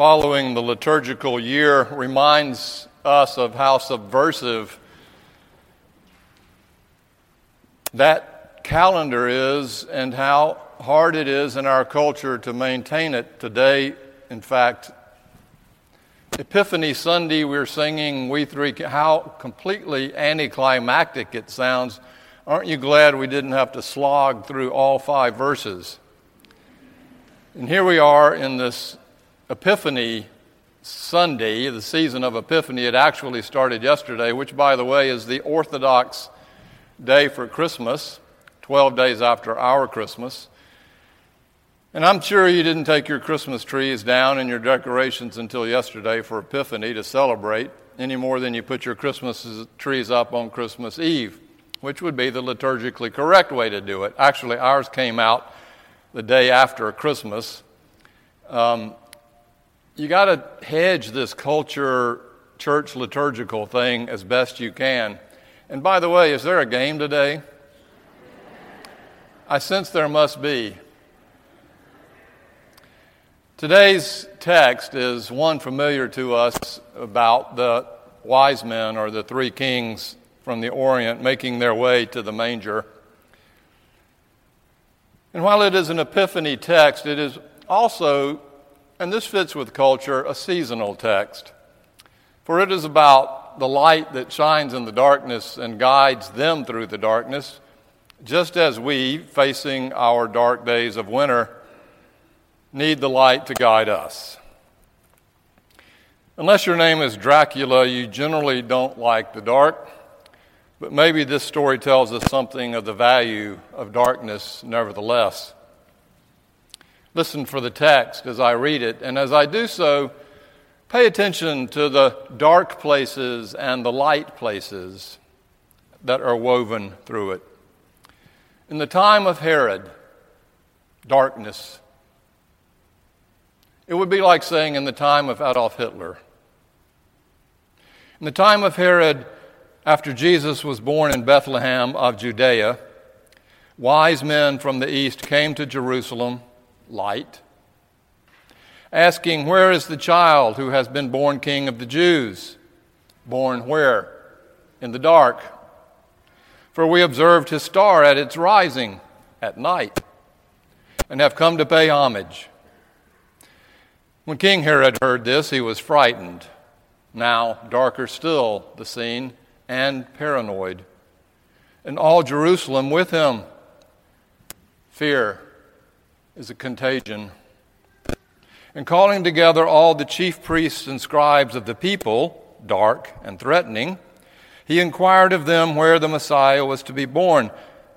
following the liturgical year reminds us of how subversive that calendar is and how hard it is in our culture to maintain it today. In fact, Epiphany Sunday, we're singing We Three, how completely anticlimactic it sounds. Aren't you glad we didn't have to slog through all five verses? And here we are in this Epiphany Sunday, the season of Epiphany. It actually started yesterday, which, by the way, is the Orthodox day for Christmas, 12 days after our Christmas. And I'm sure you didn't take your Christmas trees down and your decorations until yesterday for Epiphany to celebrate, any more than you put your Christmas trees up on Christmas Eve, which would be the liturgically correct way to do it. Actually, ours came out the day after Christmas. Um, you got to hedge this culture, church liturgical thing as best you can. And by the way, is there a game today? I sense there must be. Today's text is one familiar to us about the wise men or the three kings from the Orient making their way to the manger. And while it is an epiphany text, it is also, and this fits with culture, a seasonal text. For it is about the light that shines in the darkness and guides them through the darkness, just as we, facing our dark days of winter, need the light to guide us. Unless your name is Dracula, you generally don't like the dark, but maybe this story tells us something of the value of darkness nevertheless. Listen for the text as I read it, and as I do so, pay attention to the dark places and the light places that are woven through it. In the time of Herod, darkness it would be like saying in the time of Adolf Hitler. In the time of Herod, after Jesus was born in Bethlehem of Judea, wise men from the east came to Jerusalem, light, asking, Where is the child who has been born king of the Jews? Born where? In the dark. For we observed his star at its rising at night and have come to pay homage. When King Herod heard this, he was frightened. Now, darker still, the scene, and paranoid. And all Jerusalem with him. Fear is a contagion. And calling together all the chief priests and scribes of the people, dark and threatening, he inquired of them where the Messiah was to be born.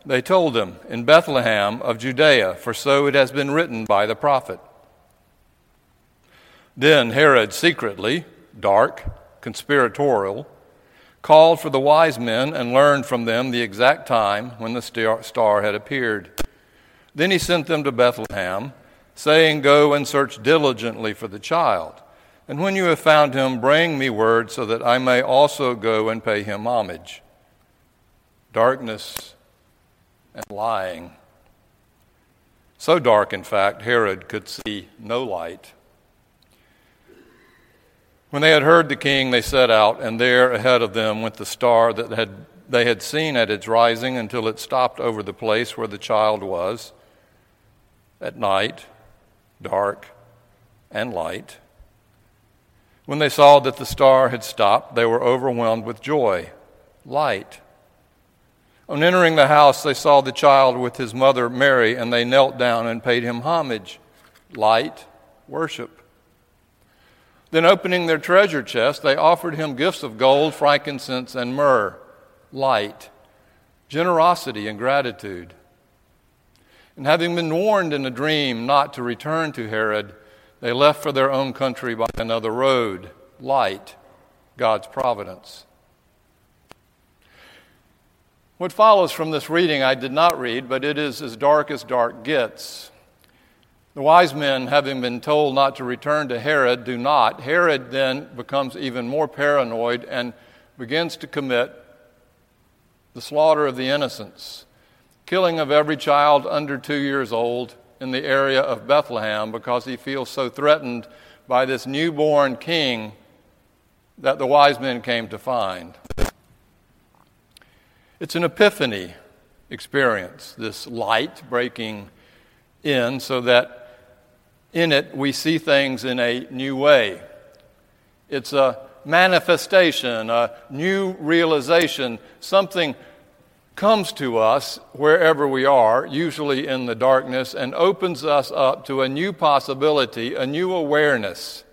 They told him, In Bethlehem of Judea, for so it has been written by the prophet. Then Herod secretly, dark, conspiratorial, called for the wise men and learned from them the exact time when the star had appeared. Then he sent them to Bethlehem, saying, Go and search diligently for the child. And when you have found him, bring me word so that I may also go and pay him homage. Darkness and lying. So dark, in fact, Herod could see no light. When they had heard the king, they set out, and there ahead of them went the star that had, they had seen at its rising until it stopped over the place where the child was at night, dark and light. When they saw that the star had stopped, they were overwhelmed with joy. Light. On entering the house, they saw the child with his mother Mary, and they knelt down and paid him homage. Light, worship. Then, opening their treasure chest, they offered him gifts of gold, frankincense, and myrrh, light, generosity, and gratitude. And having been warned in a dream not to return to Herod, they left for their own country by another road, light, God's providence. What follows from this reading I did not read, but it is as dark as dark gets. The wise men, having been told not to return to Herod, do not. Herod then becomes even more paranoid and begins to commit the slaughter of the innocents, killing of every child under two years old in the area of Bethlehem because he feels so threatened by this newborn king that the wise men came to find. It's an epiphany experience, this light breaking in, so that in it we see things in a new way. It's a manifestation, a new realization, something comes to us wherever we are, usually in the darkness, and opens us up to a new possibility, a new awareness.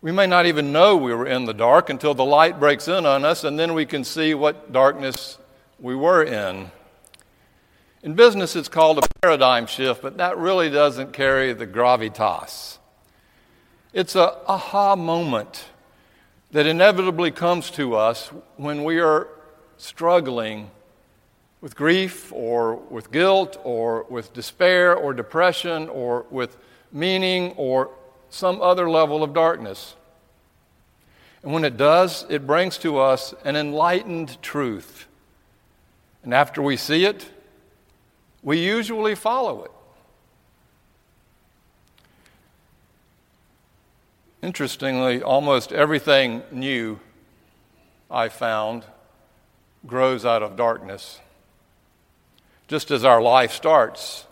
We may not even know we were in the dark until the light breaks in on us, and then we can see what darkness we were in. In business, it's called a paradigm shift, but that really doesn't carry the gravitas. It's a aha moment that inevitably comes to us when we are struggling with grief or with guilt or with despair or depression or with meaning or some other level of darkness. And when it does, it brings to us an enlightened truth. And after we see it, we usually follow it. Interestingly, almost everything new I found grows out of darkness. Just as our life starts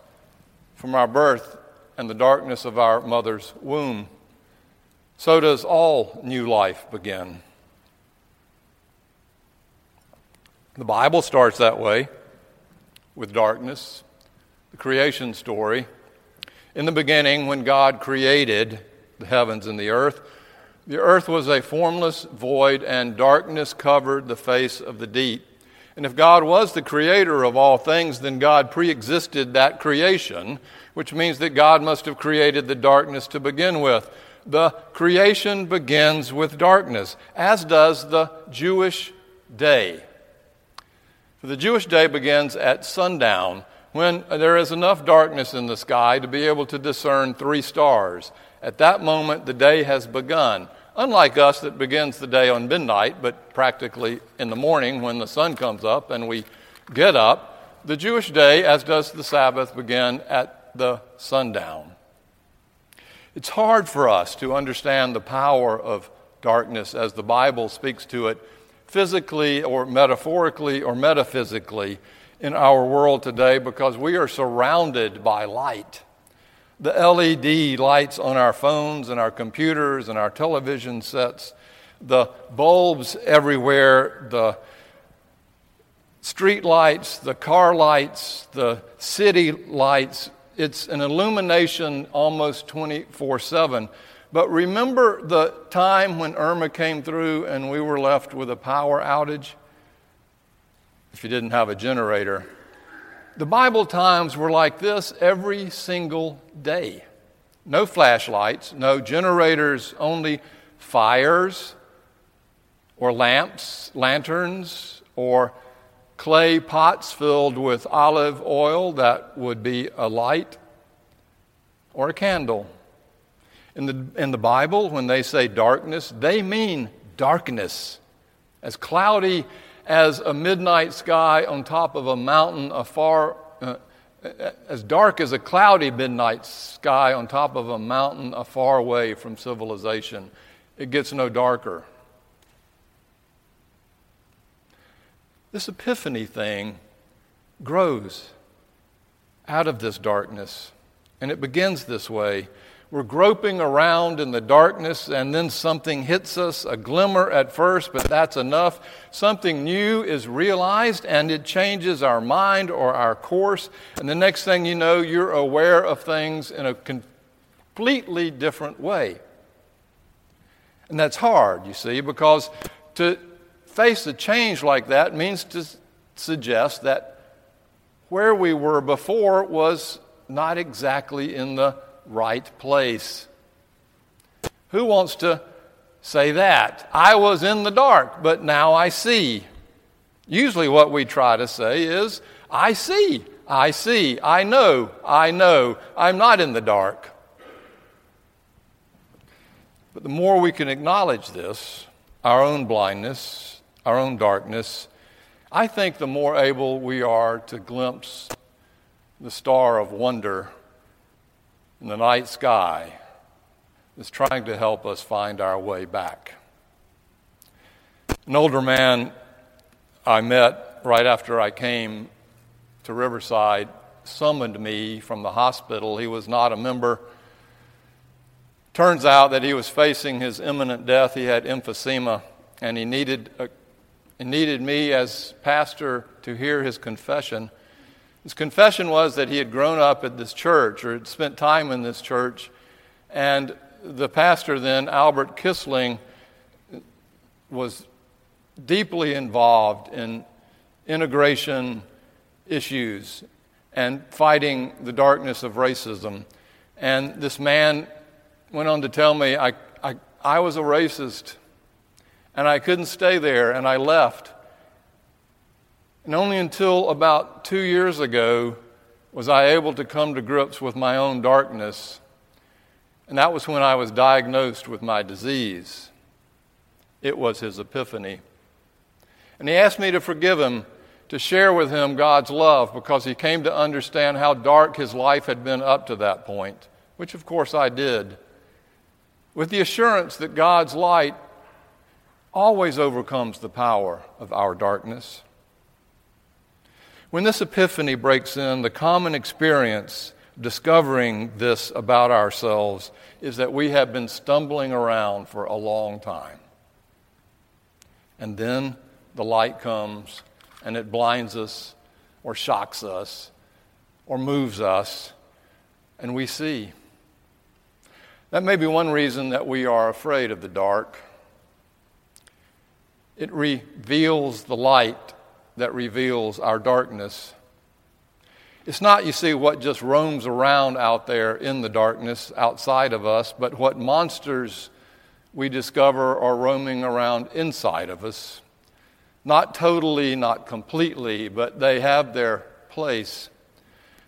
from our birth and the darkness of our mother's womb, so does all new life begin. The Bible starts that way with darkness, the creation story. In the beginning, when God created the heavens and the earth, the earth was a formless void, and darkness covered the face of the deep. And if God was the creator of all things, then God pre existed that creation, which means that God must have created the darkness to begin with. The creation begins with darkness, as does the Jewish day. For the Jewish day begins at sundown, when there is enough darkness in the sky to be able to discern three stars. At that moment, the day has begun. Unlike us, that begins the day on midnight, but practically in the morning when the sun comes up and we get up, the Jewish day, as does the Sabbath, begin at the sundown. It's hard for us to understand the power of darkness as the Bible speaks to it physically or metaphorically or metaphysically in our world today because we are surrounded by light the LED lights on our phones and our computers and our television sets, the bulbs everywhere, the street lights, the car lights, the city lights. It's an illumination almost 24 7. But remember the time when Irma came through and we were left with a power outage? If you didn't have a generator, the Bible times were like this every single day. No flashlights, no generators, only fires or lamps, lanterns, or clay pots filled with olive oil that would be a light or a candle. In the, in the Bible, when they say darkness, they mean darkness. As cloudy as a midnight sky on top of a mountain afar, uh, as dark as a cloudy midnight sky on top of a mountain afar away from civilization. It gets no darker. This epiphany thing grows out of this darkness, and it begins this way we're groping around in the darkness, and then something hits us, a glimmer at first, but that's enough. Something new is realized, and it changes our mind or our course. And the next thing you know, you're aware of things in a completely different way. And that's hard, you see, because to face a change like that means to suggest that where we were before was not exactly in the right place. Who wants to say that? I was in the dark, but now I see. Usually, what we try to say is, I see, I see, I know, I know, I'm not in the dark. But the more we can acknowledge this, our own blindness, our own darkness, I think the more able we are to glimpse the star of wonder in the night sky is trying to help us find our way back. An older man I met right after I came to Riverside summoned me from the hospital. He was not a member. Turns out that he was facing his imminent death. He had emphysema, and he needed, a, he needed me as pastor to hear his confession. His confession was that he had grown up at this church or had spent time in this church, and the pastor then, Albert Kissling, was deeply involved in integration issues and fighting the darkness of racism. And this man went on to tell me I, I, I was a racist and I couldn't stay there and I left. And only until about two years ago was I able to come to grips with my own darkness. And that was when I was diagnosed with my disease. It was his epiphany. And he asked me to forgive him, to share with him God's love, because he came to understand how dark his life had been up to that point, which of course I did, with the assurance that God's light always overcomes the power of our darkness. When this epiphany breaks in, the common experience discovering this about ourselves is that we have been stumbling around for a long time. And then the light comes and it blinds us or shocks us or moves us, and we see. That may be one reason that we are afraid of the dark. It reveals the light that reveals our darkness. It's not, you see, what just roams around out there in the darkness outside of us, but what monsters we discover are roaming around inside of us. Not totally, not completely, but they have their place.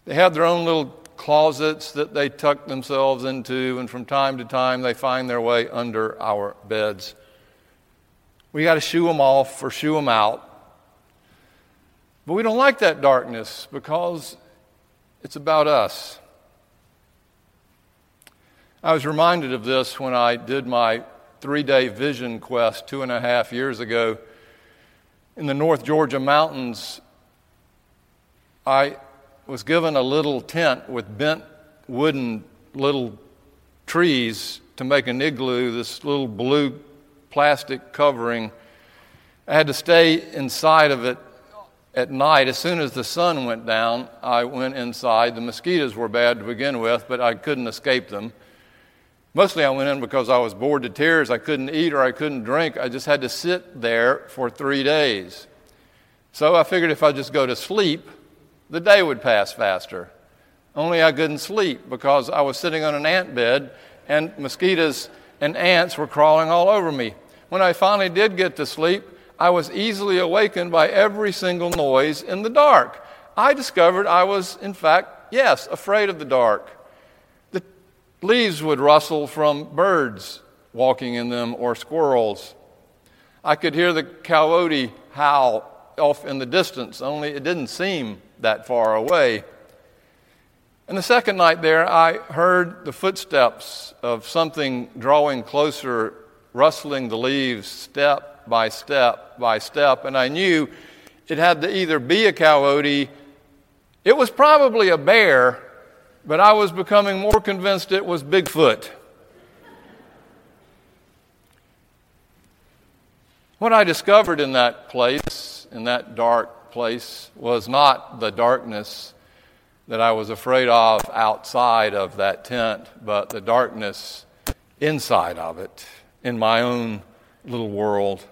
They have their own little closets that they tuck themselves into, and from time to time they find their way under our beds. We got to shoo them off or shoo them out. But we don't like that darkness because it's about us. I was reminded of this when I did my three day vision quest two and a half years ago in the North Georgia mountains, I was given a little tent with bent wooden little trees to make an igloo, this little blue plastic covering. I had to stay inside of it at night. As soon as the sun went down, I went inside. The mosquitoes were bad to begin with, but I couldn't escape them. Mostly I went in because I was bored to tears. I couldn't eat or I couldn't drink. I just had to sit there for three days. So I figured if I just go to sleep, the day would pass faster. Only I couldn't sleep because I was sitting on an ant bed and mosquitoes and ants were crawling all over me. When I finally did get to sleep, I was easily awakened by every single noise in the dark. I discovered I was, in fact, yes, afraid of the dark. The leaves would rustle from birds walking in them or squirrels. I could hear the coyote howl off in the distance, only it didn't seem that far away. And the second night there, I heard the footsteps of something drawing closer, rustling the leaves step by step by step, and I knew it had to either be a coyote, it was probably a bear, but I was becoming more convinced it was Bigfoot. What I discovered in that place, in that dark place, was not the darkness that I was afraid of outside of that tent, but the darkness inside of it, in my own little world.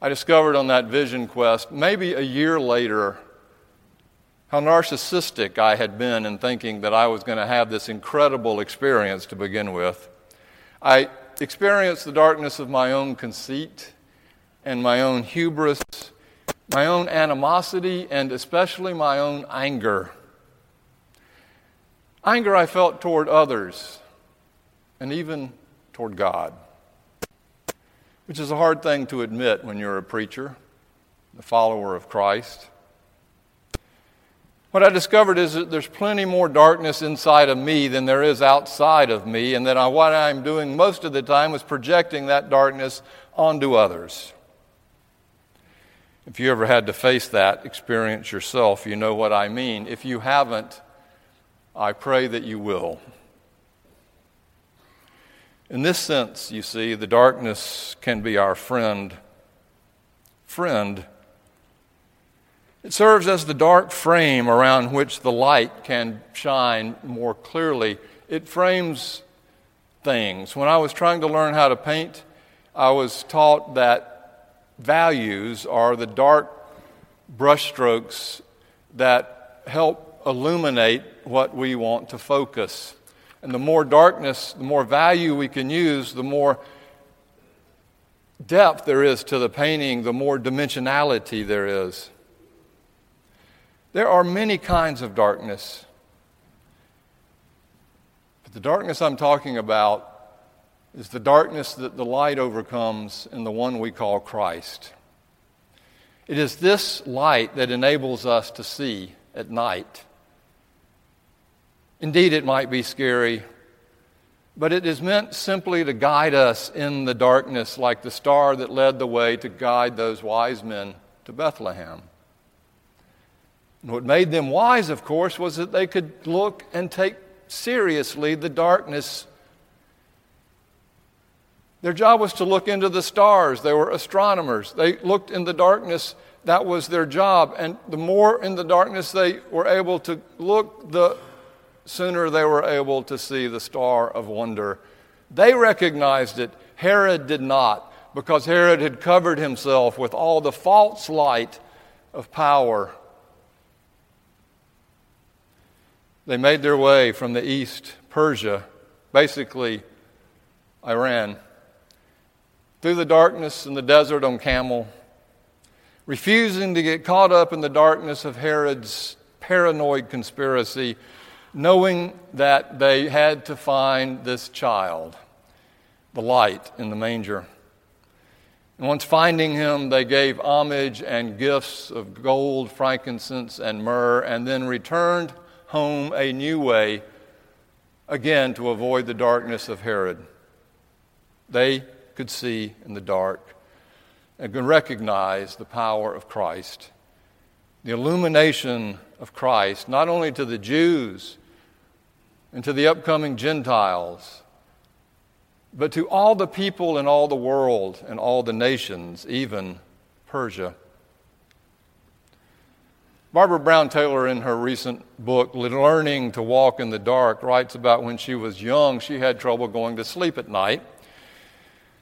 I discovered on that vision quest, maybe a year later, how narcissistic I had been in thinking that I was going to have this incredible experience to begin with. I experienced the darkness of my own conceit and my own hubris, my own animosity, and especially my own anger. Anger I felt toward others and even toward God, which is a hard thing to admit when you're a preacher, a follower of Christ. What I discovered is that there's plenty more darkness inside of me than there is outside of me, and that what I'm doing most of the time is projecting that darkness onto others. If you ever had to face that experience yourself, you know what I mean. If you haven't, I pray that you will. In this sense, you see, the darkness can be our friend. Friend. It serves as the dark frame around which the light can shine more clearly. It frames things. When I was trying to learn how to paint, I was taught that values are the dark brushstrokes that help illuminate what we want to focus. And the more darkness, the more value we can use, the more depth there is to the painting, the more dimensionality there is. There are many kinds of darkness. But the darkness I'm talking about is the darkness that the light overcomes in the one we call Christ. It is this light that enables us to see at night. Indeed, it might be scary, but it is meant simply to guide us in the darkness, like the star that led the way to guide those wise men to Bethlehem. And what made them wise, of course, was that they could look and take seriously the darkness their job was to look into the stars. They were astronomers. They looked in the darkness. That was their job. And the more in the darkness they were able to look, the sooner they were able to see the star of wonder. They recognized it. Herod did not, because Herod had covered himself with all the false light of power. They made their way from the east, Persia, basically Iran through the darkness in the desert on camel, refusing to get caught up in the darkness of Herod's paranoid conspiracy, knowing that they had to find this child, the light in the manger. And once finding him, they gave homage and gifts of gold, frankincense, and myrrh, and then returned home a new way, again to avoid the darkness of Herod. They could see in the dark and could recognize the power of Christ. The illumination of Christ, not only to the Jews and to the upcoming Gentiles, but to all the people in all the world and all the nations, even Persia. Barbara Brown Taylor, in her recent book, Learning to Walk in the Dark, writes about when she was young, she had trouble going to sleep at night.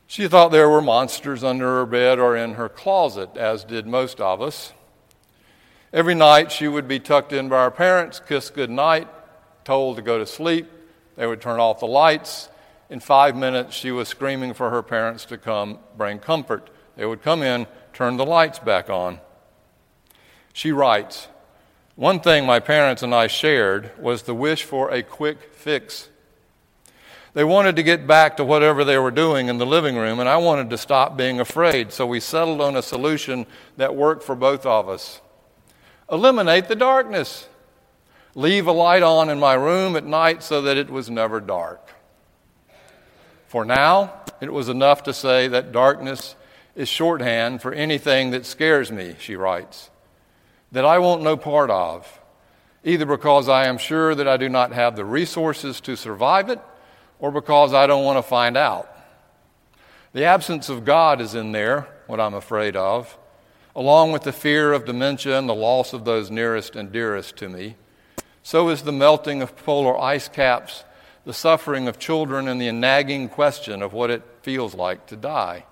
She thought there were monsters under her bed or in her closet, as did most of us. Every night she would be tucked in by her parents, kissed good night, told to go to sleep. They would turn off the lights. In five minutes, she was screaming for her parents to come bring comfort. They would come in, turn the lights back on. She writes One thing my parents and I shared was the wish for a quick fix. They wanted to get back to whatever they were doing in the living room, and I wanted to stop being afraid, so we settled on a solution that worked for both of us. Eliminate the darkness. Leave a light on in my room at night so that it was never dark. For now, it was enough to say that darkness is shorthand for anything that scares me, she writes, that I want no part of, either because I am sure that I do not have the resources to survive it or because I don't want to find out. The absence of God is in there, what I'm afraid of, along with the fear of dementia and the loss of those nearest and dearest to me. So is the melting of polar ice caps, the suffering of children, and the nagging question of what it feels like to die.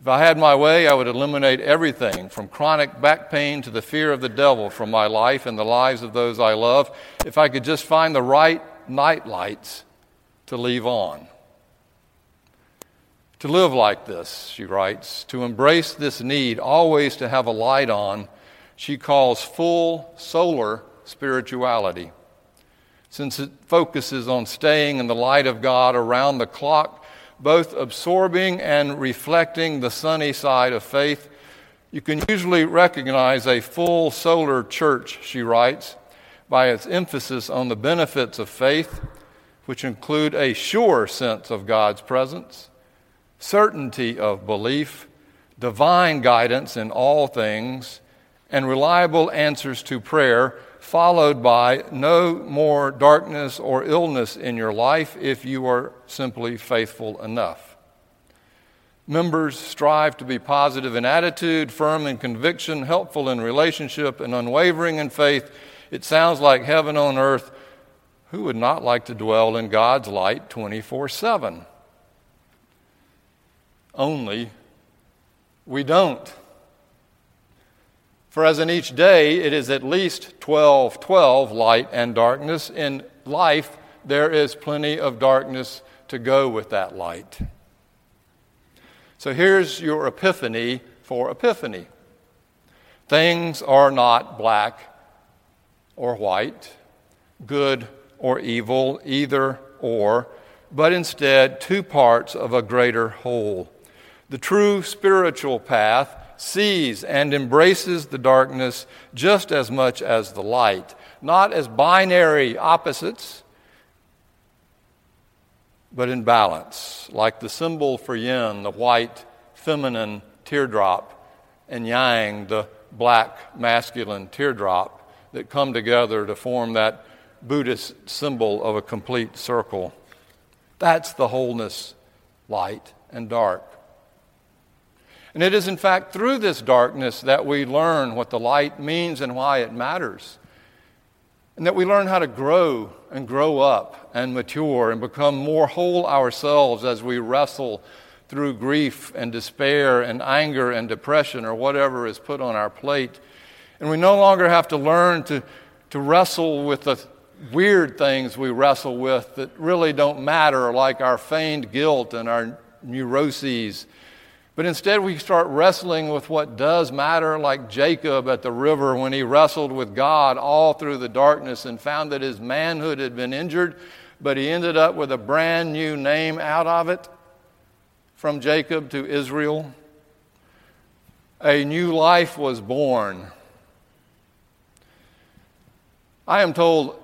If I had my way, I would eliminate everything from chronic back pain to the fear of the devil from my life and the lives of those I love. If I could just find the right night lights to leave on. To live like this, she writes, to embrace this need always to have a light on, she calls full solar spirituality. Since it focuses on staying in the light of God around the clock, both absorbing and reflecting the sunny side of faith, You can usually recognize a full solar church, she writes, by its emphasis on the benefits of faith, which include a sure sense of God's presence, certainty of belief, divine guidance in all things, and reliable answers to prayer, followed by no more darkness or illness in your life if you are simply faithful enough. Members strive to be positive in attitude, firm in conviction, helpful in relationship, and unwavering in faith. It sounds like heaven on earth. Who would not like to dwell in God's light 24 7? Only we don't. For as in each day it is at least 12 12 light and darkness, in life there is plenty of darkness to go with that light. So here's your epiphany for epiphany things are not black or white, good or evil, either or, but instead two parts of a greater whole. The true spiritual path sees and embraces the darkness just as much as the light, not as binary opposites, but in balance, like the symbol for yin, the white feminine teardrop, and yang, the black masculine teardrop, that come together to form that Buddhist symbol of a complete circle. That's the wholeness, light and dark. And it is, in fact, through this darkness that we learn what the light means and why it matters. And that we learn how to grow and grow up and mature and become more whole ourselves as we wrestle through grief and despair and anger and depression or whatever is put on our plate. And we no longer have to learn to, to wrestle with the weird things we wrestle with that really don't matter, like our feigned guilt and our neuroses but instead, we start wrestling with what does matter, like Jacob at the river when he wrestled with God all through the darkness and found that his manhood had been injured, but he ended up with a brand new name out of it from Jacob to Israel. A new life was born. I am told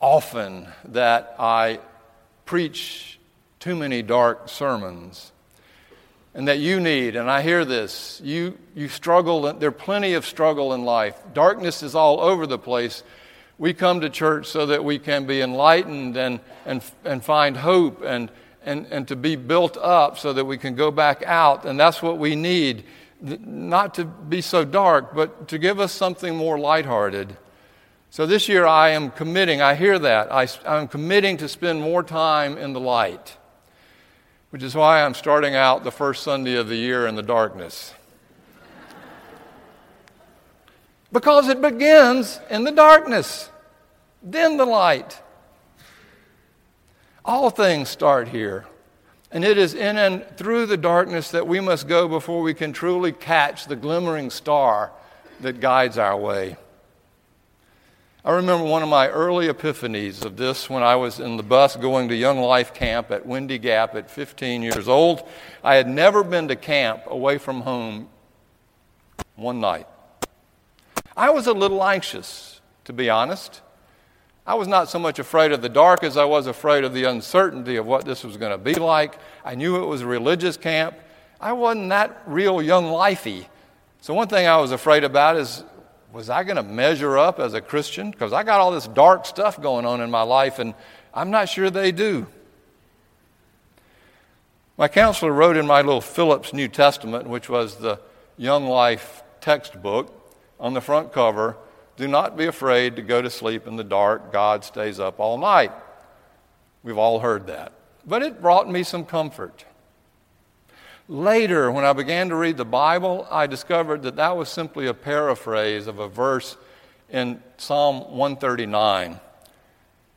often that I preach too many dark sermons and that you need, and I hear this, you, you struggle, there are plenty of struggle in life. Darkness is all over the place. We come to church so that we can be enlightened and, and, and find hope and, and, and to be built up so that we can go back out. And that's what we need. Not to be so dark, but to give us something more lighthearted. So this year I am committing, I hear that, I, I'm committing to spend more time in the light which is why I'm starting out the first Sunday of the year in the darkness. because it begins in the darkness, then the light. All things start here. And it is in and through the darkness that we must go before we can truly catch the glimmering star that guides our way. I remember one of my early epiphanies of this when I was in the bus going to Young Life Camp at Windy Gap at 15 years old. I had never been to camp away from home one night. I was a little anxious, to be honest. I was not so much afraid of the dark as I was afraid of the uncertainty of what this was going to be like. I knew it was a religious camp. I wasn't that real young lifey. So, one thing I was afraid about is was I going to measure up as a Christian? Because I got all this dark stuff going on in my life, and I'm not sure they do. My counselor wrote in my little Phillips New Testament, which was the Young Life textbook, on the front cover Do not be afraid to go to sleep in the dark. God stays up all night. We've all heard that. But it brought me some comfort. Later, when I began to read the Bible, I discovered that that was simply a paraphrase of a verse in Psalm 139.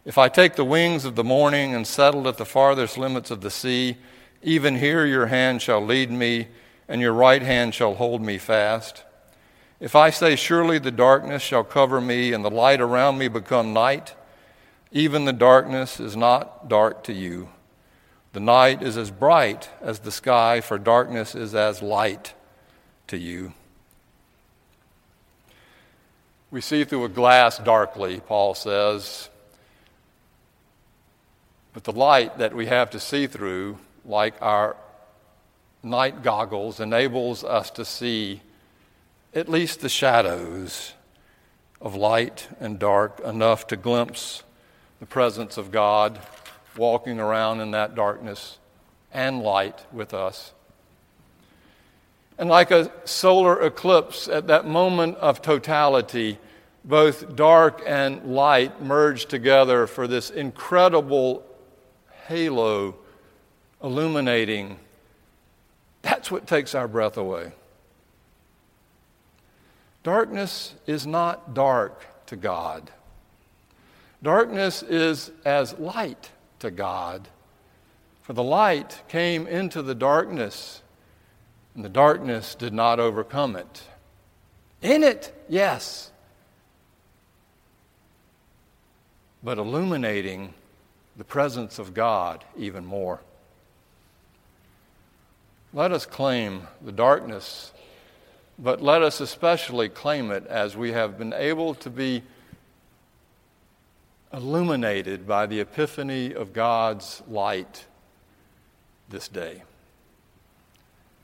If I take the wings of the morning and settle at the farthest limits of the sea, even here your hand shall lead me, and your right hand shall hold me fast. If I say, Surely the darkness shall cover me, and the light around me become night, even the darkness is not dark to you. The night is as bright as the sky, for darkness is as light to you. We see through a glass darkly, Paul says. But the light that we have to see through, like our night goggles, enables us to see at least the shadows of light and dark enough to glimpse the presence of God walking around in that darkness and light with us. And like a solar eclipse, at that moment of totality, both dark and light merge together for this incredible halo illuminating. That's what takes our breath away. Darkness is not dark to God. Darkness is as light to God. For the light came into the darkness, and the darkness did not overcome it. In it, yes, but illuminating the presence of God even more. Let us claim the darkness, but let us especially claim it as we have been able to be illuminated by the epiphany of God's light this day.